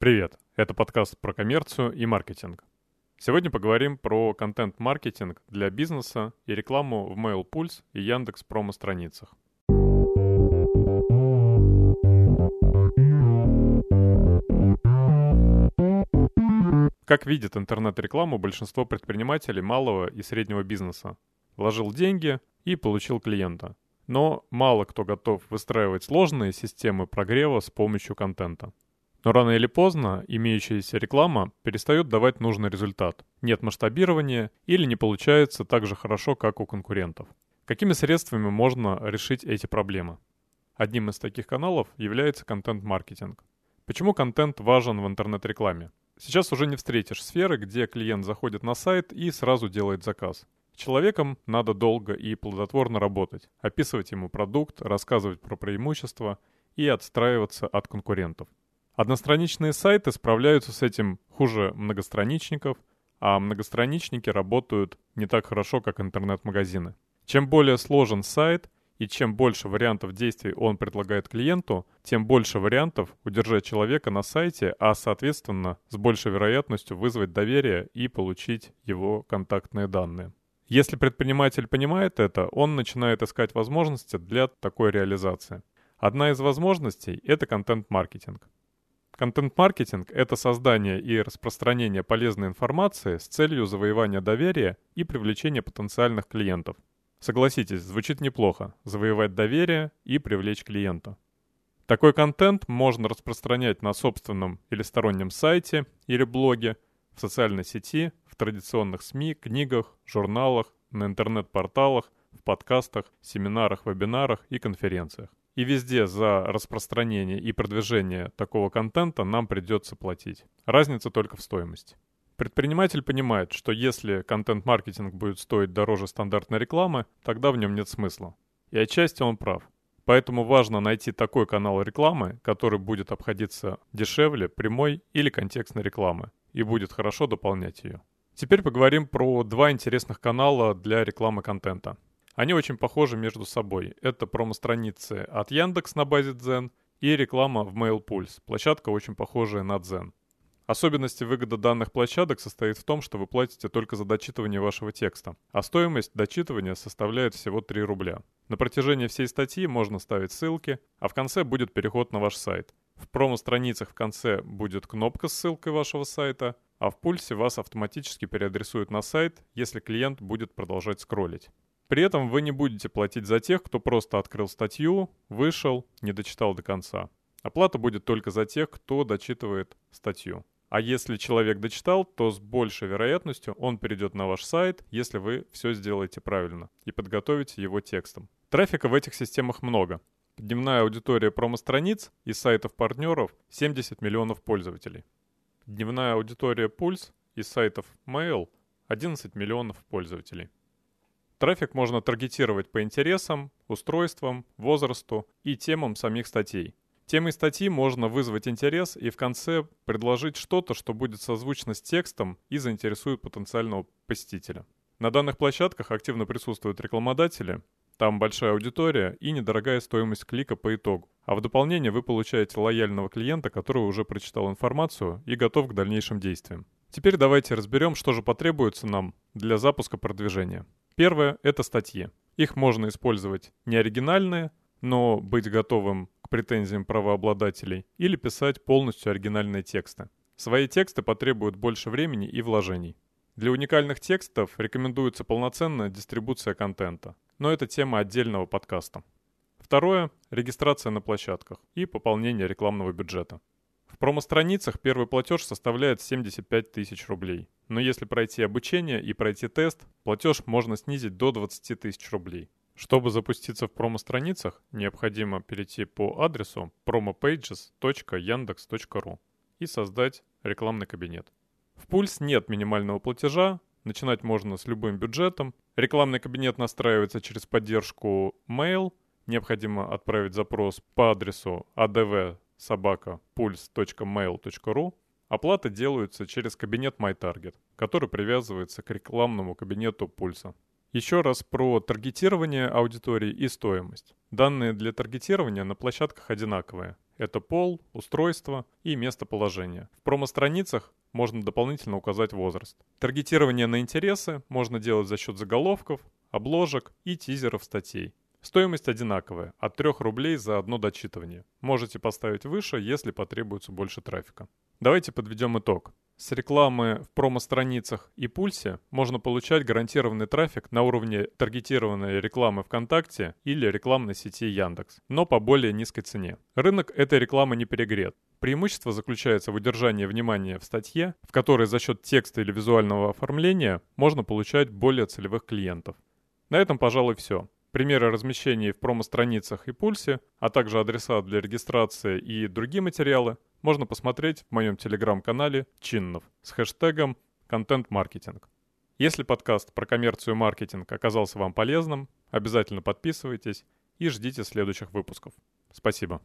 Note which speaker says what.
Speaker 1: Привет! Это подкаст про коммерцию и маркетинг. Сегодня поговорим про контент-маркетинг для бизнеса и рекламу в MailPulse и Яндекс промо-страницах. Как видит интернет-рекламу большинство предпринимателей малого и среднего бизнеса? Вложил деньги и получил клиента. Но мало кто готов выстраивать сложные системы прогрева с помощью контента. Но рано или поздно имеющаяся реклама перестает давать нужный результат. Нет масштабирования или не получается так же хорошо, как у конкурентов. Какими средствами можно решить эти проблемы? Одним из таких каналов является контент-маркетинг. Почему контент важен в интернет-рекламе? Сейчас уже не встретишь сферы, где клиент заходит на сайт и сразу делает заказ. Человеком надо долго и плодотворно работать, описывать ему продукт, рассказывать про преимущества и отстраиваться от конкурентов. Одностраничные сайты справляются с этим хуже многостраничников, а многостраничники работают не так хорошо, как интернет-магазины. Чем более сложен сайт и чем больше вариантов действий он предлагает клиенту, тем больше вариантов удержать человека на сайте, а соответственно с большей вероятностью вызвать доверие и получить его контактные данные. Если предприниматель понимает это, он начинает искать возможности для такой реализации. Одна из возможностей – это контент-маркетинг. Контент-маркетинг – это создание и распространение полезной информации с целью завоевания доверия и привлечения потенциальных клиентов. Согласитесь, звучит неплохо – завоевать доверие и привлечь клиента. Такой контент можно распространять на собственном или стороннем сайте или блоге, в социальной сети, в традиционных СМИ, книгах, журналах, на интернет-порталах, в подкастах, семинарах, вебинарах и конференциях. И везде за распространение и продвижение такого контента нам придется платить. Разница только в стоимости. Предприниматель понимает, что если контент-маркетинг будет стоить дороже стандартной рекламы, тогда в нем нет смысла. И отчасти он прав. Поэтому важно найти такой канал рекламы, который будет обходиться дешевле прямой или контекстной рекламы и будет хорошо дополнять ее. Теперь поговорим про два интересных канала для рекламы контента. Они очень похожи между собой. Это промо-страницы от Яндекс на базе Zen и реклама в MailPulse. Площадка очень похожая на Zen. Особенности выгода данных площадок состоит в том, что вы платите только за дочитывание вашего текста, а стоимость дочитывания составляет всего 3 рубля. На протяжении всей статьи можно ставить ссылки, а в конце будет переход на ваш сайт. В промо-страницах в конце будет кнопка с ссылкой вашего сайта, а в пульсе вас автоматически переадресуют на сайт, если клиент будет продолжать скроллить. При этом вы не будете платить за тех, кто просто открыл статью, вышел, не дочитал до конца. Оплата будет только за тех, кто дочитывает статью. А если человек дочитал, то с большей вероятностью он перейдет на ваш сайт, если вы все сделаете правильно и подготовите его текстом. Трафика в этих системах много. Дневная аудитория промо-страниц и сайтов-партнеров 70 миллионов пользователей. Дневная аудитория Пульс и сайтов Mail 11 миллионов пользователей. Трафик можно таргетировать по интересам, устройствам, возрасту и темам самих статей. Темой статьи можно вызвать интерес и в конце предложить что-то, что будет созвучно с текстом и заинтересует потенциального посетителя. На данных площадках активно присутствуют рекламодатели, там большая аудитория и недорогая стоимость клика по итогу. А в дополнение вы получаете лояльного клиента, который уже прочитал информацию и готов к дальнейшим действиям. Теперь давайте разберем, что же потребуется нам для запуска продвижения. Первое – это статьи. Их можно использовать не оригинальные, но быть готовым к претензиям правообладателей или писать полностью оригинальные тексты. Свои тексты потребуют больше времени и вложений. Для уникальных текстов рекомендуется полноценная дистрибуция контента, но это тема отдельного подкаста. Второе – регистрация на площадках и пополнение рекламного бюджета. В промо-страницах первый платеж составляет 75 тысяч рублей. Но если пройти обучение и пройти тест, платеж можно снизить до 20 тысяч рублей. Чтобы запуститься в промо-страницах, необходимо перейти по адресу promopages.yandex.ru и создать рекламный кабинет. В Пульс нет минимального платежа, начинать можно с любым бюджетом. Рекламный кабинет настраивается через поддержку Mail. Необходимо отправить запрос по адресу adv собака puls.mail.ru Оплата делается через кабинет MyTarget, который привязывается к рекламному кабинету Пульса. Еще раз про таргетирование аудитории и стоимость. Данные для таргетирования на площадках одинаковые. Это пол, устройство и местоположение. В промо-страницах можно дополнительно указать возраст. Таргетирование на интересы можно делать за счет заголовков, обложек и тизеров статей. Стоимость одинаковая, от 3 рублей за одно дочитывание. Можете поставить выше, если потребуется больше трафика. Давайте подведем итог. С рекламы в промо-страницах и пульсе можно получать гарантированный трафик на уровне таргетированной рекламы ВКонтакте или рекламной сети Яндекс, но по более низкой цене. Рынок этой рекламы не перегрет. Преимущество заключается в удержании внимания в статье, в которой за счет текста или визуального оформления можно получать более целевых клиентов. На этом, пожалуй, все примеры размещений в промо-страницах и пульсе, а также адреса для регистрации и другие материалы можно посмотреть в моем телеграм-канале Чиннов с хэштегом «Контент-маркетинг». Если подкаст про коммерцию и маркетинг оказался вам полезным, обязательно подписывайтесь и ждите следующих выпусков. Спасибо.